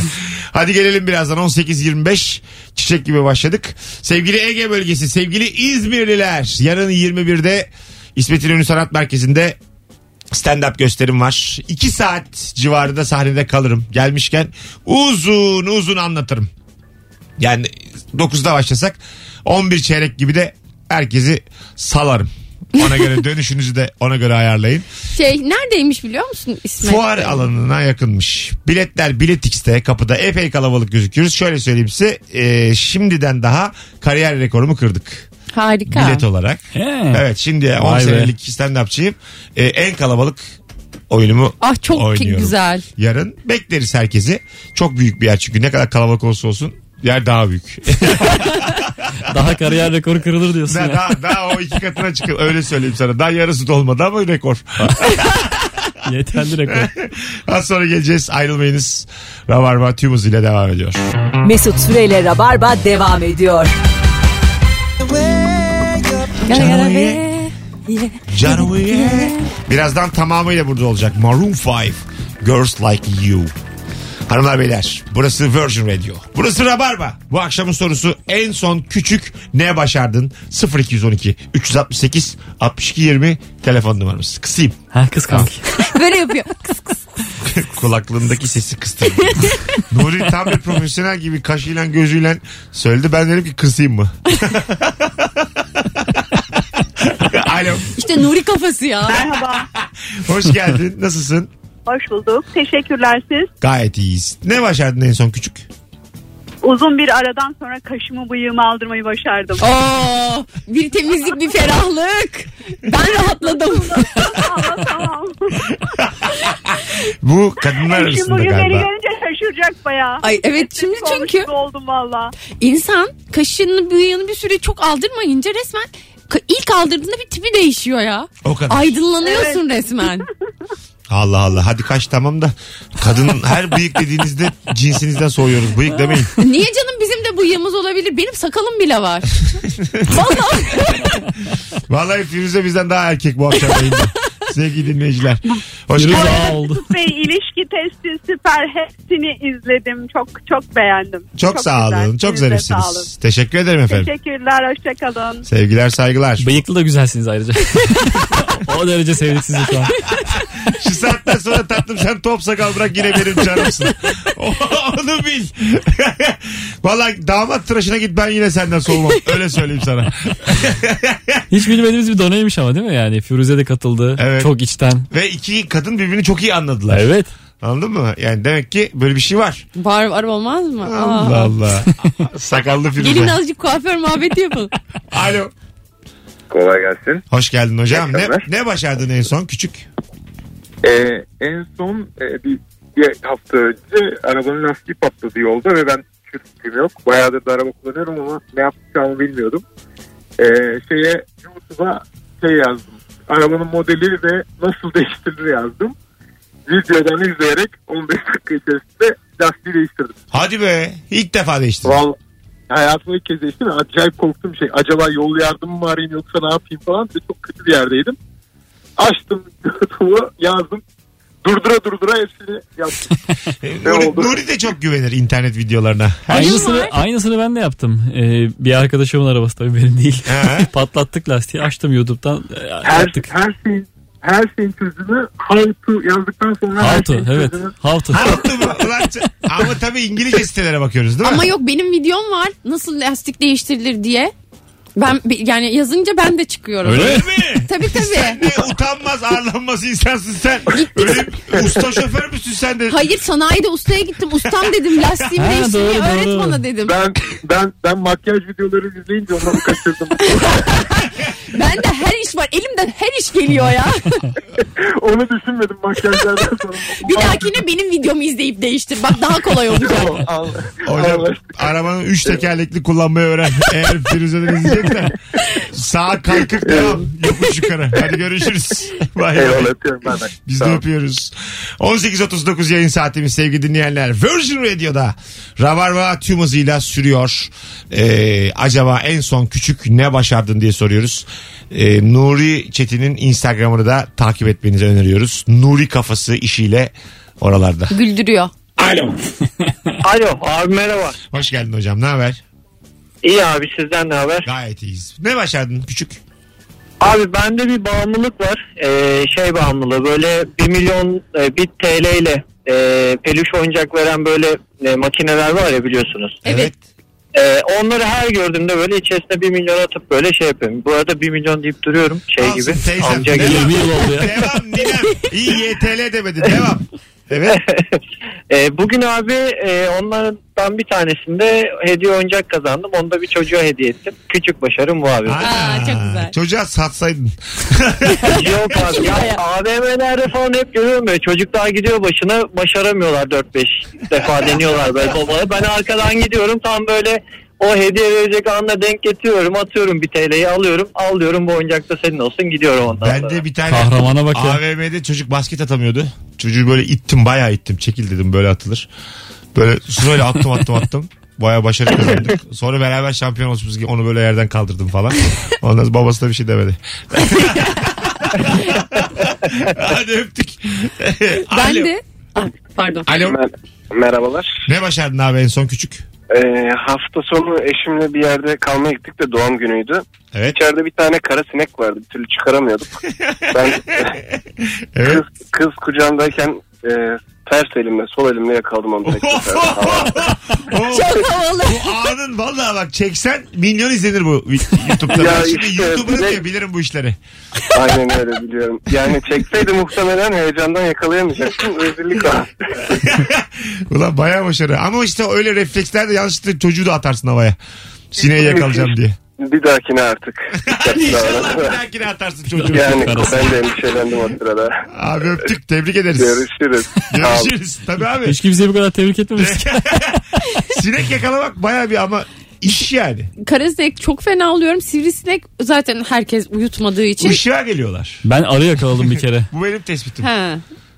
Hadi gelelim birazdan 18.25 çiçek gibi başladık. Sevgili Ege bölgesi sevgili İzmirliler yarın 21'de İsmet İnönü Sanat Merkezi'nde stand-up gösterim var. 2 saat civarında sahnede kalırım. Gelmişken uzun uzun anlatırım. Yani 9'da başlasak 11 çeyrek gibi de herkesi salarım. Ona göre *laughs* dönüşünüzü de ona göre ayarlayın.
Şey neredeymiş biliyor musun İsmet?
Fuar alanına yakınmış. Biletler Biletix'te kapıda epey kalabalık gözüküyoruz. Şöyle söyleyeyim size e, şimdiden daha kariyer rekorumu kırdık.
Harika.
Bilet olarak.
He.
Evet şimdi 10
Vay be.
senelik stand-upçıyım. E, en kalabalık oyunumu
Ah çok
oynuyorum.
güzel.
Yarın bekleriz herkesi. Çok büyük bir yer çünkü ne kadar kalabalık olursa olsun yer daha büyük. *laughs*
Daha kariyer rekoru kırılır diyorsun
daha,
ya.
daha, daha o iki katına çıkıyor. Öyle söyleyeyim sana. Daha yarısı dolmadı ama rekor. *laughs*
Yeterli rekor. *laughs*
Az sonra geleceğiz. Ayrılmayınız. Rabarba tüm hızıyla devam ediyor.
Mesut Süreyle Rabarba devam ediyor.
Be.
Canım Birazdan tamamıyla burada olacak. Maroon 5. Girls Like You. Hanımlar beyler burası Virgin Radio. Burası Rabarba. Bu akşamın sorusu en son küçük ne başardın? 0212 368 62 20 telefon numaramız. Kısayım.
Ha kız kanki. *laughs*
Böyle yapıyor.
Kulaklığındaki sesi kıstırdım. *laughs* Nuri tam bir profesyonel gibi kaşıyla gözüyle söyledi. Ben dedim ki kısayım mı? *laughs* Alo.
İşte Nuri kafası ya.
Merhaba.
Hoş geldin. Nasılsın?
Hoş bulduk. Teşekkürler siz.
Gayet iyiyiz. Ne başardın en son küçük?
Uzun bir aradan sonra kaşımı bıyığımı aldırmayı başardım.
Oo, bir temizlik bir ferahlık. Ben rahatladım. *laughs*
Allah tamam.
Bu kadınlar
Şimdi
arasında
bugün beni
galiba.
görünce şaşıracak bayağı.
Ay evet şimdi
Olmuş
çünkü
gibi oldum valla.
insan kaşını bıyığını bir süre çok aldırmayınca resmen ka- ilk aldırdığında bir tipi değişiyor ya.
O kadar.
Aydınlanıyorsun resmen. *laughs*
Allah Allah. Hadi kaç tamam da. Kadın *laughs* her bıyık dediğinizde cinsinizden soğuyoruz. Bıyık demeyin. *laughs*
Niye canım bizim de bıyığımız olabilir? Benim sakalım bile var. *laughs* Vallahi.
Vallahi Firuze bizden daha erkek bu akşam yayında. Sevgili dinleyiciler. Hoş
Firuze
geldin.
oldu.
Ve ilişki testi süper hepsini izledim. Çok çok beğendim.
Çok, sağ
güzel.
olun. Çok
Siz de sağ olun.
zarifsiniz. Teşekkür ederim efendim.
Teşekkürler. Hoşçakalın.
Sevgiler saygılar.
Bıyıklı da güzelsiniz ayrıca. o derece sevdik sizi şu an.
Şu saatten sonra tatlım sen top sakal bırak yine benim canımsın. *laughs* Onu bil. *laughs* Vallahi damat tıraşına git ben yine senden soğumam. Öyle söyleyeyim sana. *laughs*
Hiç bilmediğimiz bir doneymiş ama değil mi yani? Firuze de katıldı.
Evet.
Çok içten.
Ve iki kadın birbirini çok iyi anladılar.
Evet.
Anladın mı? Yani demek ki böyle bir şey var.
Var var olmaz mı?
Allah
Aa.
Allah. Sakallı
Gelin
Firuze.
azıcık kuaför muhabbeti yapalım.
Alo.
Kolay gelsin.
Hoş geldin hocam. Ne, ne başardın en son küçük?
Ee, en son e, bir, bir hafta önce arabanın lastiği patladı yolda ve ben hiç fikrim yok. Bayağıdır da araba kullanıyorum ama ne yapacağımı bilmiyordum. Ee, şeye YouTube'a şey yazdım. Arabanın modeli ve nasıl değiştirilir yazdım. Videodan izleyerek 15 dakika içerisinde lastiği değiştirdim.
Hadi be. İlk defa değiştin.
Vallahi hayatımda ilk kez değiştim. ve Acayip korktum şey. Acaba yol yardımı mı arayayım yoksa ne yapayım falan. Ve çok kötü bir yerdeydim. Açtım YouTube'u yazdım. Durdura durdura hepsini yaptım. *laughs*
Nuri? Nuri de çok güvenir internet videolarına. Her
Aynısını, aynısını ben de yaptım. Ee, bir arkadaşımın arabası tabii benim değil. *laughs* Patlattık lastiği açtım YouTube'dan e,
Her,
yaptık.
her şeyin her şeyin çözümü how to yazdıktan sonra
How to evet.
çözümü
How to.
Ama tabii İngilizce sitelere bakıyoruz değil mi?
Ama yok benim videom var. Nasıl lastik değiştirilir diye. Ben yani yazınca ben de çıkıyorum.
Öyle mi? *laughs*
mi?
Tabii
Sen
tabii.
ne utanmaz ağırlanmaz insansın sen. Öyle usta şoför müsün sen de?
Hayır sanayide ustaya gittim. Ustam dedim lastiğimi
doğru,
öğret
doğru.
bana dedim.
ben ben ben makyaj videoları izleyince onları kaçırdım. *laughs*
Ben de her iş var. Elimden her iş geliyor ya. *laughs*
Onu düşünmedim makyajlardan sonra.
Bir dahakine benim videomu izleyip değiştir. Bak daha kolay olacak.
Hocam arabanın 3 tekerlekli kullanmayı öğren. Eğer Firuze'den izleyeceksen. Sağa kalkıp devam. Yokuş yukarı. Hadi görüşürüz. *laughs* Bay bay.
Eyvallah öpüyorum.
Biz
Sağ
de öpüyoruz. 18.39 yayın saatimiz sevgili dinleyenler. Virgin Radio'da Rabarba tüm hızıyla sürüyor. Ee, acaba en son küçük ne başardın diye soruyoruz. Ee, Nuri Çetin'in Instagram'ını da takip etmenizi öneriyoruz. Nuri kafası işiyle oralarda.
Güldürüyor.
Alo.
Alo abi merhaba.
Hoş geldin hocam. Ne haber?
İyi abi sizden ne haber?
Gayet iyiyiz. Ne başardın küçük?
Abi bende bir bağımlılık var. Ee, şey bağımlılığı böyle 1 milyon e, 1 TL ile e, peluş oyuncak veren böyle e, makineler var ya biliyorsunuz.
Evet.
Ee, onları her gördüğümde böyle içerisine 1 milyon atıp böyle şey yapıyorum. Bu arada 1 milyon deyip duruyorum şey
Alsın
gibi.
teyzem.
Amca gibi.
Devam.
20 yıl oldu ya.
Devam ninem. İyi YTL demedin. Devam. Evet. *laughs*
E, bugün abi e, onlardan bir tanesinde hediye oyuncak kazandım. Onu da bir çocuğa hediye ettim. Küçük başarım bu abi.
Ana,
çok güzel.
Çocuğa satsaydın. *laughs*
Yok abi ya AVM'lerde falan hep görüyorum böyle çocuklar gidiyor başına başaramıyorlar 4-5 defa deniyorlar böyle babaya. Ben arkadan gidiyorum tam böyle o hediye verecek anda denk getiriyorum atıyorum bir TL'yi alıyorum al diyorum bu oyuncak da senin olsun gidiyorum ondan
Ben
sonra.
de bir tane
Kahramana bak ya.
AVM'de çocuk basket atamıyordu. Çocuğu böyle ittim bayağı ittim. Çekil dedim böyle atılır. Böyle sırayla attım attım attım. Baya başarı kazandık. Sonra beraber şampiyon olmuşuz. Onu böyle yerden kaldırdım falan. Ondan sonra babası da bir şey demedi. *laughs* Hadi öptük.
Ben
Alo.
de Ah, pardon.
Alo.
Merhabalar.
Ne başardın abi en son küçük?
Ee, hafta sonu eşimle bir yerde kalmaya gittik de doğum günüydü.
Evet.
İçeride bir tane kara sinek vardı. Bir türlü çıkaramıyorduk. *laughs* Ben
Evet.
kız, kız kucağımdayken e, ters elimle sol elimle yakaladım onu. tek *laughs* *laughs*
Çok havalı.
bu anın vallahi bak çeksen milyon izlenir bu YouTube'da.
Ya
ben şimdi
işte,
YouTuber'ım
bir de-
ya bilirim bu işleri. *laughs*
Aynen öyle biliyorum. Yani çekseydi muhtemelen heyecandan yakalayamayacaktım. Rezillik o.
Ulan bayağı başarı. Ama işte öyle reflekslerde yanlışlıkla çocuğu da atarsın havaya. Sineği yakalayacağım diye.
Bir dahakine artık. *laughs*
İnşallah bir dahakine atarsın çocuğu.
yani ben de endişelendim o sırada.
Abi öptük tebrik ederiz.
Görüşürüz. *laughs*
Görüşürüz. Tabii abi.
Hiç kimseyi bu kadar tebrik etmemiştik. *laughs*
Sinek yakalamak bayağı bir ama iş yani.
Karasinek çok fena oluyorum. Sivrisinek zaten herkes uyutmadığı için.
Işığa geliyorlar.
Ben arı yakaladım bir kere.
Bu benim tespitim.
Ha.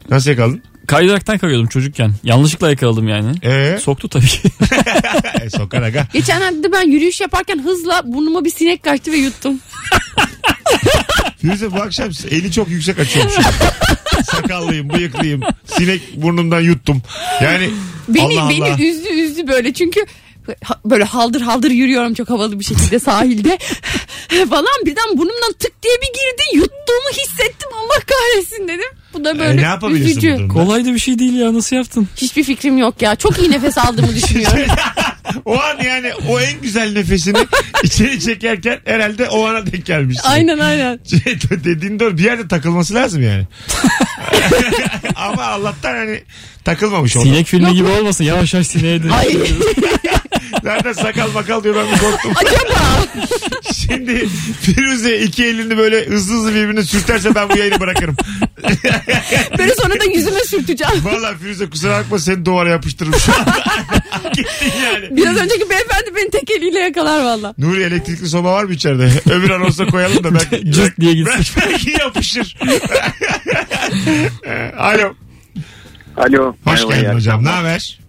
Nasıl yakaladın?
Kaydıraktan kayıyordum çocukken. Yanlışlıkla yakaladım yani.
Ee?
Soktu tabii ki. *laughs*
e, sokar aga.
Geçenlerde ben yürüyüş yaparken hızla burnuma bir sinek kaçtı ve yuttum. *laughs*
Firuze bu akşam eli çok yüksek açıyormuş. Sakallıyım, bıyıklıyım. Sinek burnumdan yuttum. Yani
Beni
Allah
beni
Allah.
üzdü üzdü böyle çünkü ha- böyle haldır haldır yürüyorum çok havalı bir şekilde sahilde *laughs* falan birden burnumdan tık diye bir girdi yuttuğumu da
E,
böyle
ne yapabilirsin bu
üzücü.
durumda?
Kolay da bir şey değil ya nasıl yaptın?
Hiçbir fikrim yok ya. Çok iyi nefes aldığımı düşünüyorum. *laughs*
o an yani o en güzel nefesini *laughs* içeri çekerken herhalde o ana denk gelmiş.
aynen aynen. *laughs*
Dediğin doğru bir yerde takılması lazım yani. Ama Allah'tan hani takılmamış oldu.
Sinek filmi gibi olmasın yavaş yavaş sineğe dön.
Ay
Zaten sakal makal diyor ben bir korktum.
acaba *laughs*
Şimdi Firuze iki elini böyle hızlı hızlı birbirine sürterse ben bu yayını bırakırım. *laughs*
böyle sonra da yüzüme sürteceğim.
Valla Firuze kusura bakma seni duvara yapıştırırım şu anda. *laughs* Gittin yani.
Biraz önceki beyefendi beni tek eliyle yakalar valla.
Nuri elektrikli soba var mı içeride? Öbür anonsa koyalım da belki,
Cırt diye gitsin.
belki, belki yapışır. Alo.
Alo.
Hoş
Merhaba,
geldin hocam. Ne haber?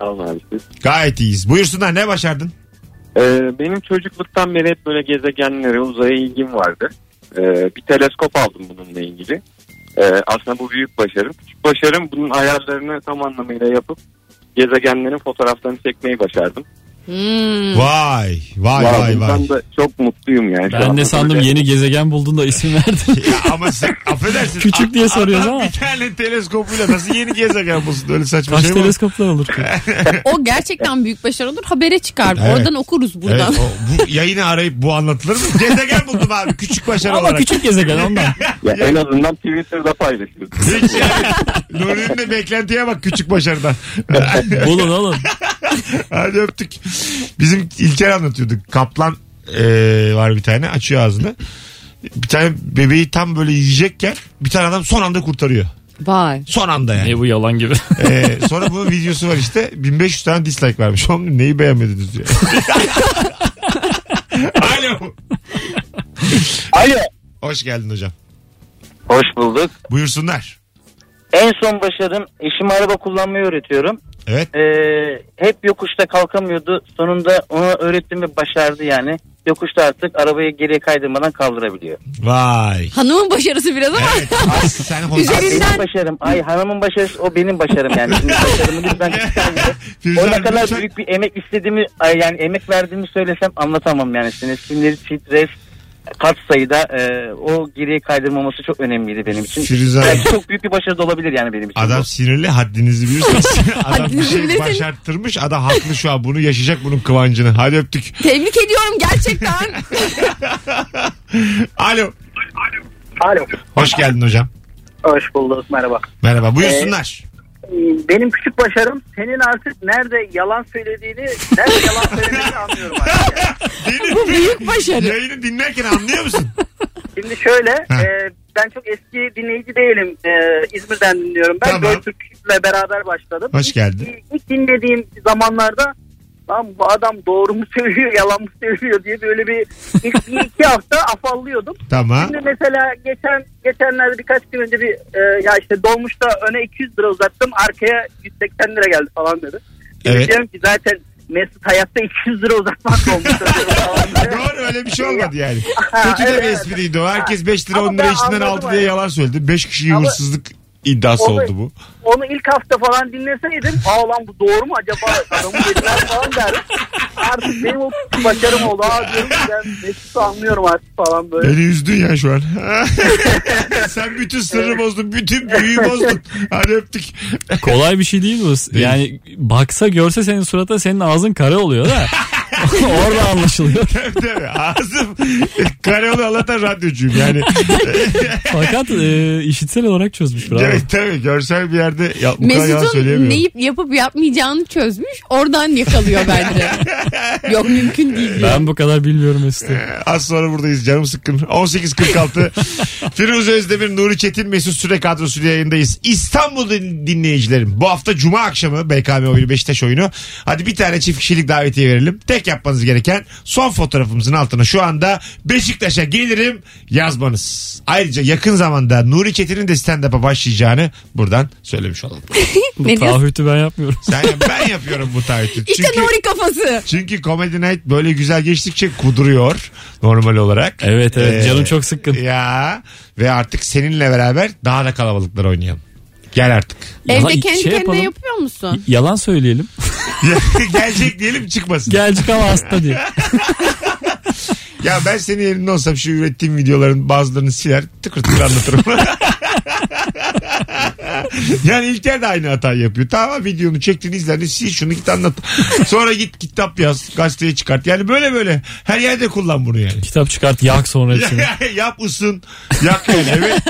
Olun abi.
Gayet iyiyiz. Buyursunlar ne başardın?
Ee, benim çocukluktan beri hep böyle gezegenlere, uzaya ilgim vardı. Ee, bir teleskop aldım bununla ilgili. Ee, aslında bu büyük başarım. Küçük başarım bunun ayarlarını tam anlamıyla yapıp gezegenlerin fotoğraflarını çekmeyi başardım.
Hmm.
Vay vay
Vallahi
vay vay.
bundan da çok mutluyum yani. Şu
Ben
anda
de sandım
böyle-
yeni gezegen buldun da isim verdin. *laughs*
Ya ama sen affedersin.
Küçük diye soruyoruz
adam
ama.
Bir tane teleskopuyla nasıl yeni gezegen bulsun? Öyle saçma
Kaç
şey mi?
teleskoplar olur ki? *laughs*
O gerçekten büyük başarı olur. Habere çıkar.
Evet.
Oradan okuruz
Evet,
buradan.
o, bu yayını arayıp bu anlatılır mı? Gezegen buldum abi küçük başarı
Ama
olarak.
küçük gezegen ondan. *laughs*
Ya en azından Twitter'da paylaşıyoruz.
Hiç yani. Nuri'nin de beklentiye bak küçük başarıdan.
Bulun oğlum.
Hadi öptük. Bizim İlker anlatıyordu. Kaplan eee, var bir tane açıyor ağzını. Bir tane bebeği tam böyle yiyecekken bir tane adam son anda kurtarıyor.
Vay.
Son anda yani.
Ne bu yalan gibi.
Ee, sonra bunun videosu var işte. 1500 tane dislike vermiş. Oğlum neyi beğenmediniz diyor. *laughs* Alo.
Alo.
Hoş geldin hocam.
Hoş bulduk.
Buyursunlar.
En son başarım eşime araba kullanmayı öğretiyorum.
Evet.
Ee, hep yokuşta kalkamıyordu. Sonunda ona öğrettim ve başardı yani. Yokuşta artık arabayı geriye kaydırmadan kaldırabiliyor.
Vay.
Hanımın başarısı biraz ama.
Evet. Ay, *laughs* sen hoş-
Üzerinden-
Benim başarım. Ay hanımın başarısı o benim başarım yani. Şimdi başarımı lütfen.
Firuze
O
Hanım,
ne kadar
lütfen-
büyük bir emek istediğimi ay yani emek verdiğimi söylesem anlatamam yani. Sinir, sinir stres kat sayıda e, o geriye kaydırmaması çok önemliydi benim için.
Firuze Hanım.
Belki çok büyük bir başarı da olabilir yani benim için.
Adam
bu.
sinirli haddinizi bilirsiniz. *laughs* adam bir
Haddinizi
şey
bilirsin.
başarttırmış. Adam haklı şu an. Bunu yaşayacak bunun kıvancını. Hadi öptük.
Tebrik ediyorum gerçekten. *laughs*
Alo.
Alo.
Hoş geldin hocam.
Hoş bulduk merhaba.
Merhaba. Buyursunlar.
Benim küçük başarım senin artık nerede yalan söylediğini, nerede yalan söylediğini anlıyorum artık. yani.
Benim-
Bu büyük *laughs* başarı.
Yayını dinlerken anlıyor musun?
Şimdi şöyle
Ha.
e, ben çok eski dinleyici değilim. E, İzmir'den dinliyorum. Ben
Tamam.
Göktürk'le beraber başladım.
Hoş
İlk-
geldin.
ilk- İlk dinlediğim zamanlarda lan bu adam doğru mu söylüyor yalan mı söylüyor diye böyle bir ilk bir iki hafta afallıyordum.
Tamam.
Şimdi mesela geçen geçenlerde birkaç gün önce bir e, ya işte dolmuşta öne 200 lira uzattım arkaya 180 lira geldi falan dedi. Şimdi
Evet.
diyorum ki zaten Mesut hayatta 200 lira falan *laughs* diye.
Doğru öyle bir şey olmadı yani. Kötü de bir espriydi o. Herkes 5 lira
Ama
10 lira içinden aldı diye yalan söyledi. 5 kişi
Ama-
hırsızlık iddiası
Onu-
oldu bu.
Onu ilk hafta falan dinleseydim aa lan bu doğru mu acaba adamı yediler falan derdim. Artık benim o başarım oldu. Aa diyorum ben Mesut'u anlıyorum artık falan böyle.
Beni üzdün ya şu an. *laughs* Sen bütün sırrı bozdun. Bütün büyüyü bozdun. Hadi öptük.
Kolay bir şey değil bu. Yani baksa görse senin suratına senin ağzın kare oluyor da. *laughs* *laughs* Orada anlaşılıyor.
Tabii tabii. Ağzım kare oluyor Allah'tan radyocuyum yani. *laughs*
Fakat e, işitsel olarak çözmüş bravo.
evet tabii görsel bir yerde ya, bu kadar yalan
Mesut'un
söyleyemiyorum.
neyip yapıp yapmayacağını çözmüş. Oradan yakalıyor bence. *laughs* Yok mümkün değil. diyor.
Ben bu kadar bilmiyorum Mesut'u.
Az sonra buradayız canım sıkkın. 18.46 Firuze Özdemir, Nuri Çetin, Mesut Süre kadrosuyla yayındayız. İstanbul din- dinleyicilerim. Bu hafta Cuma akşamı BKM oyunu Beşiktaş oyunu. Hadi bir tane çift kişilik davetiye verelim. Tek yapmanız gereken son fotoğrafımızın altına şu anda Beşiktaş'a gelirim yazmanız. Ayrıca yakın zamanda Nuri Çetin'in de stand-up'a başlayacağını buradan söylemiş olalım. *laughs*
Bu
Ne diyorsun?
taahhütü ben yapmıyorum.
Sen, ben yapıyorum bu taahhütü.
İşte
Çünkü-
Nuri kafası.
çünkü Comedy Night böyle güzel geçtikçe kuduruyor normal olarak.
Evet evet
Ee,
canım çok sıkkın.
Ya ve artık seninle beraber daha da kalabalıklar oynayalım. Gel artık.
Yalan-
Evde kendi
şey
kendine
yapalım.
yapıyor musun?
Yalan söyleyelim. *laughs* *laughs*
Gelecek diyelim çıkmasın.
Gelecek ama hasta diye. *laughs*
Ya ben senin yerinde olsam şu ürettiğim videoların bazılarını siler tıkır tıkır anlatırım. *laughs* yani İlker de aynı hatayı yapıyor. Tamam videonu çektin izledin sil şunu git anlat. *laughs* Sonra git kitap yaz gazeteye çıkart. Yani böyle böyle her yerde kullan bunu yani.
Kitap çıkart yak sonra *laughs* hepsini.
Yap ısın. Yak yani evet.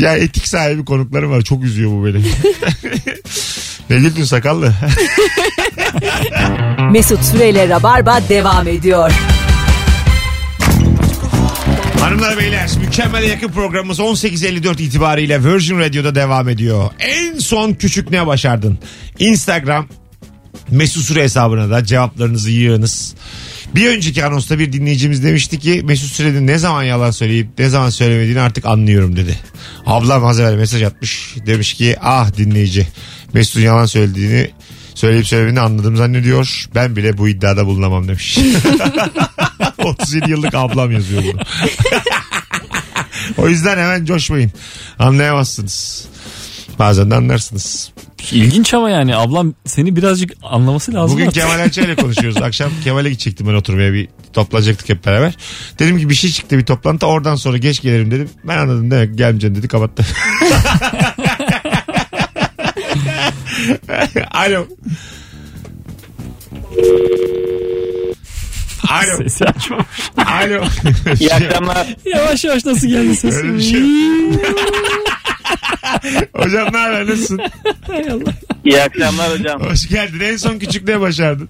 ya etik sahibi konuklarım var. Çok üzüyor bu beni. ne güldün sakallı?
Mesut Süreyle Rabarba devam ediyor.
Hanımlar beyler mükemmele yakın programımız 18.54 itibariyle Virgin Radio'da devam ediyor. En son küçük ne başardın? Instagram Mesut Süre hesabına da cevaplarınızı yığınız. Bir önceki anonsta bir dinleyicimiz demişti ki Mesut Süre'nin ne zaman yalan söyleyip ne zaman söylemediğini artık anlıyorum dedi. Ablam az evvel mesaj atmış. Demiş ki ah dinleyici Mesut'un yalan söylediğini söyleyip söylemediğini anladım zannediyor. Ben bile bu iddiada bulunamam demiş. *laughs* 37 yıllık ablam yazıyor bunu. *laughs* o yüzden hemen coşmayın. Anlayamazsınız. Bazen de anlarsınız.
İlginç ama yani ablam seni birazcık anlaması lazım.
Bugün
artık.
Kemal Ayça ile *laughs* konuşuyoruz. Akşam Kemal'e gidecektim ben oturmaya bir toplanacaktık hep beraber. Dedim ki bir şey çıktı bir toplantı oradan sonra geç gelirim dedim. Ben anladım demek gelmeyeceksin dedi kapattı. *laughs* Alo. Alo. *laughs*
Sesi açmamış.
Alo.
İyi akşamlar.
Yavaş yavaş nasıl geldi
Öyle bir şey. *laughs* Hocam ne haber nasılsın?
İyi akşamlar hocam.
Hoş geldin. En son küçük ne başardın?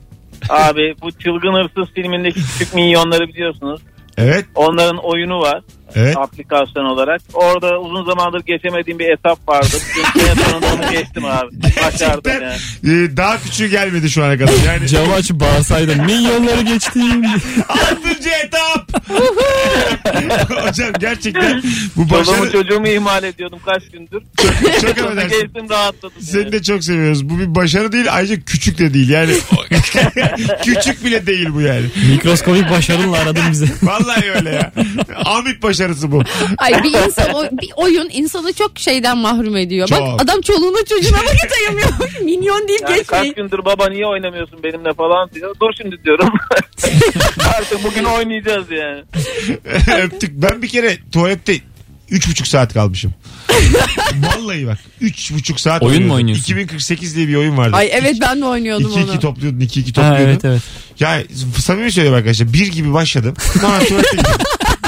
Abi bu Çılgın Hırsız filmindeki küçük minyonları biliyorsunuz.
Evet.
Onların oyunu var
Evet.
aplikasyon olarak. Orada uzun zamandır geçemediğim bir etap vardı. Çünkü en sonunda onu geçtim abi. Başardım
Gerçekten
yani.
e, daha küçüğü gelmedi şu ana kadar. Yani *laughs*
Camı açıp bağırsaydın milyonları geçtim. *laughs*
altıncı etap. *laughs* Hocam gerçekten bu
Çoluğumu
başarı
çocuğumu ihmal ediyordum kaç gündür.
çok affedersin.
Gezdim rahatladım.
Seni de çok seviyoruz. Bu bir başarı değil ayrıca küçük de değil yani. küçük bile değil bu yani.
Mikroskobik başarınla aradın bizi.
Vallahi öyle ya. Amit başarısı bu. *laughs*
Ay bir insan o, bir oyun insanı çok şeyden mahrum ediyor.
Çok.
Bak adam çoluğuna çocuğuna vakit ayırmıyor. Minyon değil
Yani
geçmeyin.
kaç gündür baba niye oynamıyorsun benimle falan diyor. Dur şimdi diyorum. *laughs* Artık bugün oynayacağız yani. *laughs*
Öptük. Ben bir kere tuvalette üç buçuk saat kalmışım. Vallahi bak. Üç buçuk saat
Oyun mu
oynuyordum.
oynuyorsun?
2048 diye bir oyun vardı.
Ay evet ben de oynuyordum
2
onu.
2 topluyordun 2 2
Ha,
topluyordun.
evet evet.
Ya samimi söylüyorum arkadaşlar. Bir gibi başladım. Sonra tuvalete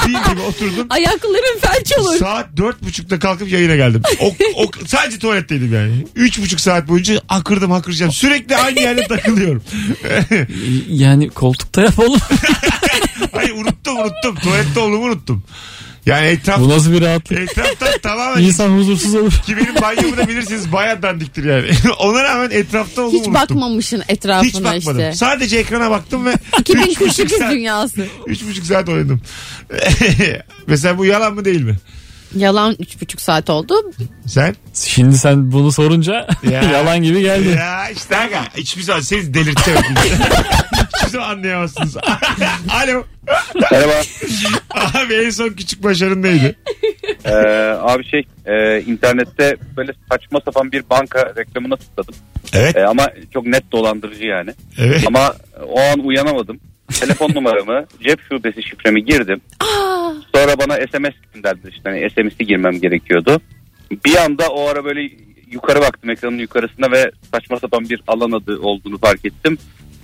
Bir gibi oturdum. *laughs*
Ayakların felç olur.
Saat dört buçukta kalkıp yayına geldim. O, o, sadece tuvaletteydim yani. Üç buçuk saat boyunca akırdım akıracağım. Sürekli aynı yerde takılıyorum.
Yani koltukta yap oğlum. *laughs*
Hayır unuttum unuttum. Tuvalette olduğumu unuttum. Yani etraf,
Bu nasıl bir rahatlık?
etraftan *laughs* tamamen
İnsan huzursuz olur.
ki benim banyomu da bilirsiniz bayağı dandiktir yani. *laughs* Ona rağmen etrafta olduğumu
Hiç
unuttum.
bakmamışsın etrafına
Hiç bakmadım.
işte.
Sadece ekrana baktım ve *laughs* üç buçuk
2048
saat,
dünyası.
üç buçuk saat oynadım. Mesela bu yalan mı değil mi?
Yalan 3,5 saat oldu.
Sen?
Şimdi sen bunu sorunca
Ya. *laughs*
yalan gibi geldi.
Ya işte aga. Hiçbir zaman seni delirteceğim. *laughs* Hiçbir zaman anlayamazsınız. *laughs* Alo.
Merhaba.
Abi en son küçük başarın neydi?
Ee, abi şey e, internette böyle saçma sapan bir banka reklamına tıkladım.
Evet.
Ee, ama çok net dolandırıcı yani.
Evet.
Ama o an uyanamadım. Telefon numaramı, cep şubesi şifremi girdim. Sonra bana SMS gönderdi işte hani SMS'i girmem gerekiyordu. Bir anda o ara böyle yukarı baktım ekranın yukarısına ve saçma sapan bir alan adı olduğunu fark ettim.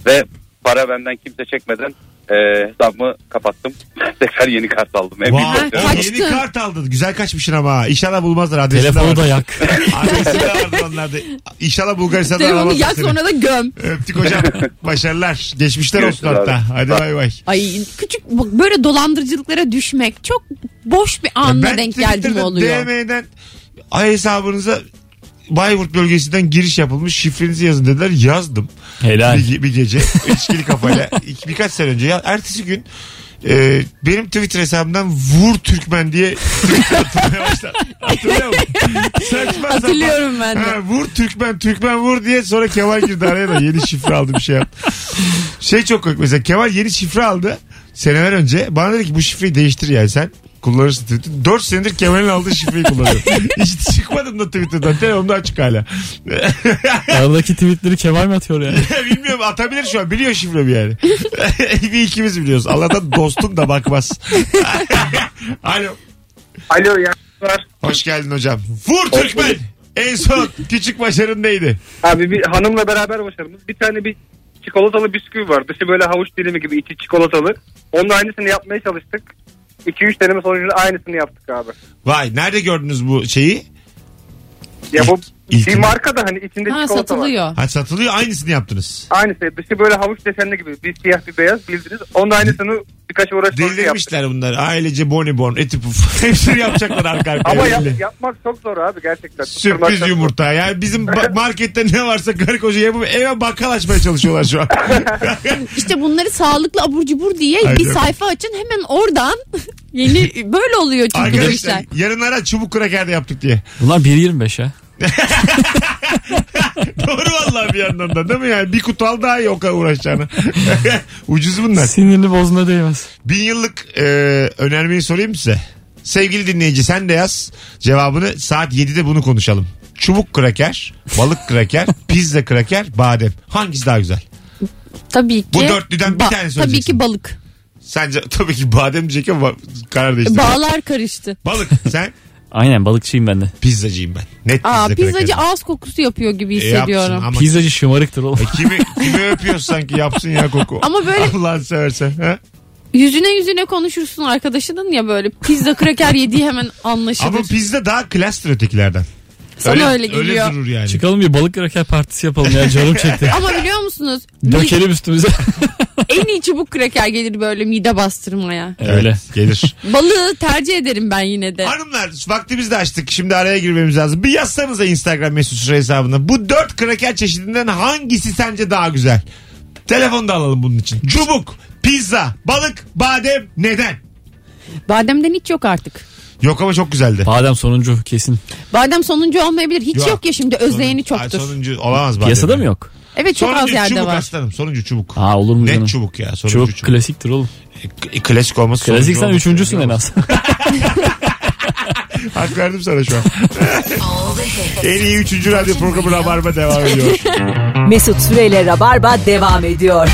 Ve para benden kimse çekmeden e, hesabımı kapattım. *laughs* Tekrar yeni kart aldım.
Vay, yeni kart aldın. Güzel kaçmışsın ama. İnşallah bulmazlar. Adresi de
Telefonu da yak. *laughs*
Adresi de vardı onlarda. İnşallah Bulgaristan'da
Telefonu yak
seni.
sonra da göm.
Öptük hocam. *laughs* Başarılar. Geçmişler olsun
Görüşürüz
hatta.
abi.
Hadi bay bay.
Ay küçük bak böyle dolandırıcılıklara düşmek çok boş bir anla denk geldi mi
Twitter'da
oluyor?
DM'den ay hesabınıza Bayburt bölgesinden giriş yapılmış şifrenizi yazın dediler. Yazdım.
Helal.
Bir, bir gece *laughs* içkili kafayla İki- birkaç sene önce. Ya, ertesi gün e, benim Twitter hesabımdan vur Türkmen diye Twitter atılmaya başladı. Hatırlıyor musun? Saçma.
Hatırlıyorum ben de.
Ha, vur Türkmen Türkmen vur diye sonra Kemal girdi araya da yeni şifre aldı bir şey yaptı. Şey çok komik mesela Kemal yeni şifre aldı seneler önce. Bana dedi ki bu şifreyi değiştir yani sen kullanırsın Twitter. 4 senedir Kemal'in aldığı şifreyi kullanıyorum. *laughs* Hiç çıkmadım da Twitter'dan. Telefonumda açık hala. *laughs*
Aradaki tweetleri Kemal mi atıyor yani? *laughs*
Bilmiyorum atabilir şu an. Biliyor şifremi yani. bir ikimiz biliyoruz. Allah'tan dostum da bakmaz. Alo.
Alo ya. Var.
Hoş geldin hocam. Vur Türkmen. En son küçük başarın neydi?
Abi bir hanımla beraber başarımız. Bir tane bir çikolatalı bisküvi var. Dışı böyle havuç dilimi gibi içi çikolatalı. Onun aynısını yapmaya çalıştık. 2-3 deneme sonucunda aynısını yaptık abi.
Vay nerede gördünüz bu şeyi?
Ya bu
İlk-
bir marka da hani içinde
Ha
çikolata var.
satılıyor.
Ha satılıyor aynısını yaptınız.
Aynısı. Dışı böyle havuç desenli gibi. Bir siyah bir beyaz bildiniz. Onun aynısını birkaç uğraş sonucu yaptık.
Delirmişler bunlar. Ailece bonibon, eti puf. *laughs* Hepsini yapacaklar arka arkaya.
Ama yap- yapmak çok zor abi gerçekten.
Sürpriz
çok
yumurta. Yani bizim *laughs* markette ne varsa karı koca yapıp eve bakkal açmaya çalışıyorlar şu an. *laughs*
İşte bunları sağlıklı abur cubur diye
Ay,
bir
yok.
sayfa açın hemen oradan yeni böyle oluyor çünkü bu
Arkadaşlar
işler.
yarın ara çubuk kraker de yaptık diye.
Bunlar 1.25 ha. *laughs*
Doğru vallahi bir yandan da değil mi yani? Bir kutu al daha iyi o kadar uğraşacağını. *laughs* Ucuz bunlar.
Sinirini bozuna değmez.
Bin yıllık e, önermeyi sorayım mı size? Sevgili dinleyici sen de yaz cevabını saat 7'de bunu konuşalım. Çubuk kraker, balık kraker, *laughs* pizza kraker, badem. Hangisi daha güzel?
Tabii ki.
Bu dörtlüden bir tane
Tabii
söyleyeceksin.
ki balık.
Sence tabii ki badem diyecek ama karar değiştirdim.
Bağlar karıştı.
Balık sen
Aynen balıkçıyım ben de.
pizzacıyım ben. Net pizza
Aa pizzacı ağız kokusu yapıyor gibi
E, yapsın
hissediyorum.
ama
Pizzacı şımarıktır oğlum.
E, kimi, kimi öpüyorsun sanki yapsın ya koku.
Ama böyle- *laughs*
Allah'ını seversen. Ha?
Yüzüne yüzüne konuşursun arkadaşının ya böyle pizza kraker yediği hemen anlaşılır.
Ama pizza daha klastır ötekilerden.
Sana öyle geliyor.
Öyle durur yani.
Çıkalım bir balık kraker partisi yapalım ya canım çekti. *laughs*
Ama biliyor musunuz?
Dökelim üstümüze. *laughs*
en iyi çubuk kraker gelir böyle mide bastırmaya.
Öyle.
Gelir. *laughs*
Balığı tercih ederim ben yine de.
Hanımlar vaktimizi de açtık. Şimdi araya girmemiz lazım. Bir yazsanıza Instagram mesut süre hesabına. Bu dört kraker çeşidinden hangisi sence daha güzel? Telefonu da alalım bunun için. Çubuk, pizza, balık, badem neden?
Bademden hiç yok artık.
Yok ama çok güzeldi.
Badem sonuncu kesin.
Badem sonuncu olmayabilir. Hiç yok,
Yok.
ya şimdi özleyeni
Ay,
çoktur.
sonuncu olamaz badem.
Piyasada mı yok?
Evet çok
sonuncu
az yerde
çubuk
var.
aslanım. Sonuncu çubuk.
Aa olur mu
Net
canım?
çubuk ya. Sonuncu
Çubuk,
çubuk.
klasiktir oğlum.
E, klasik olması
Klasik
sonuncu
sen
olması
üçüncüsün en az. *laughs*
Hak verdim sana şu an. *laughs* en iyi üçüncü radyo programı Rabarba devam ediyor.
Mesut Süreyle Rabarba devam ediyor.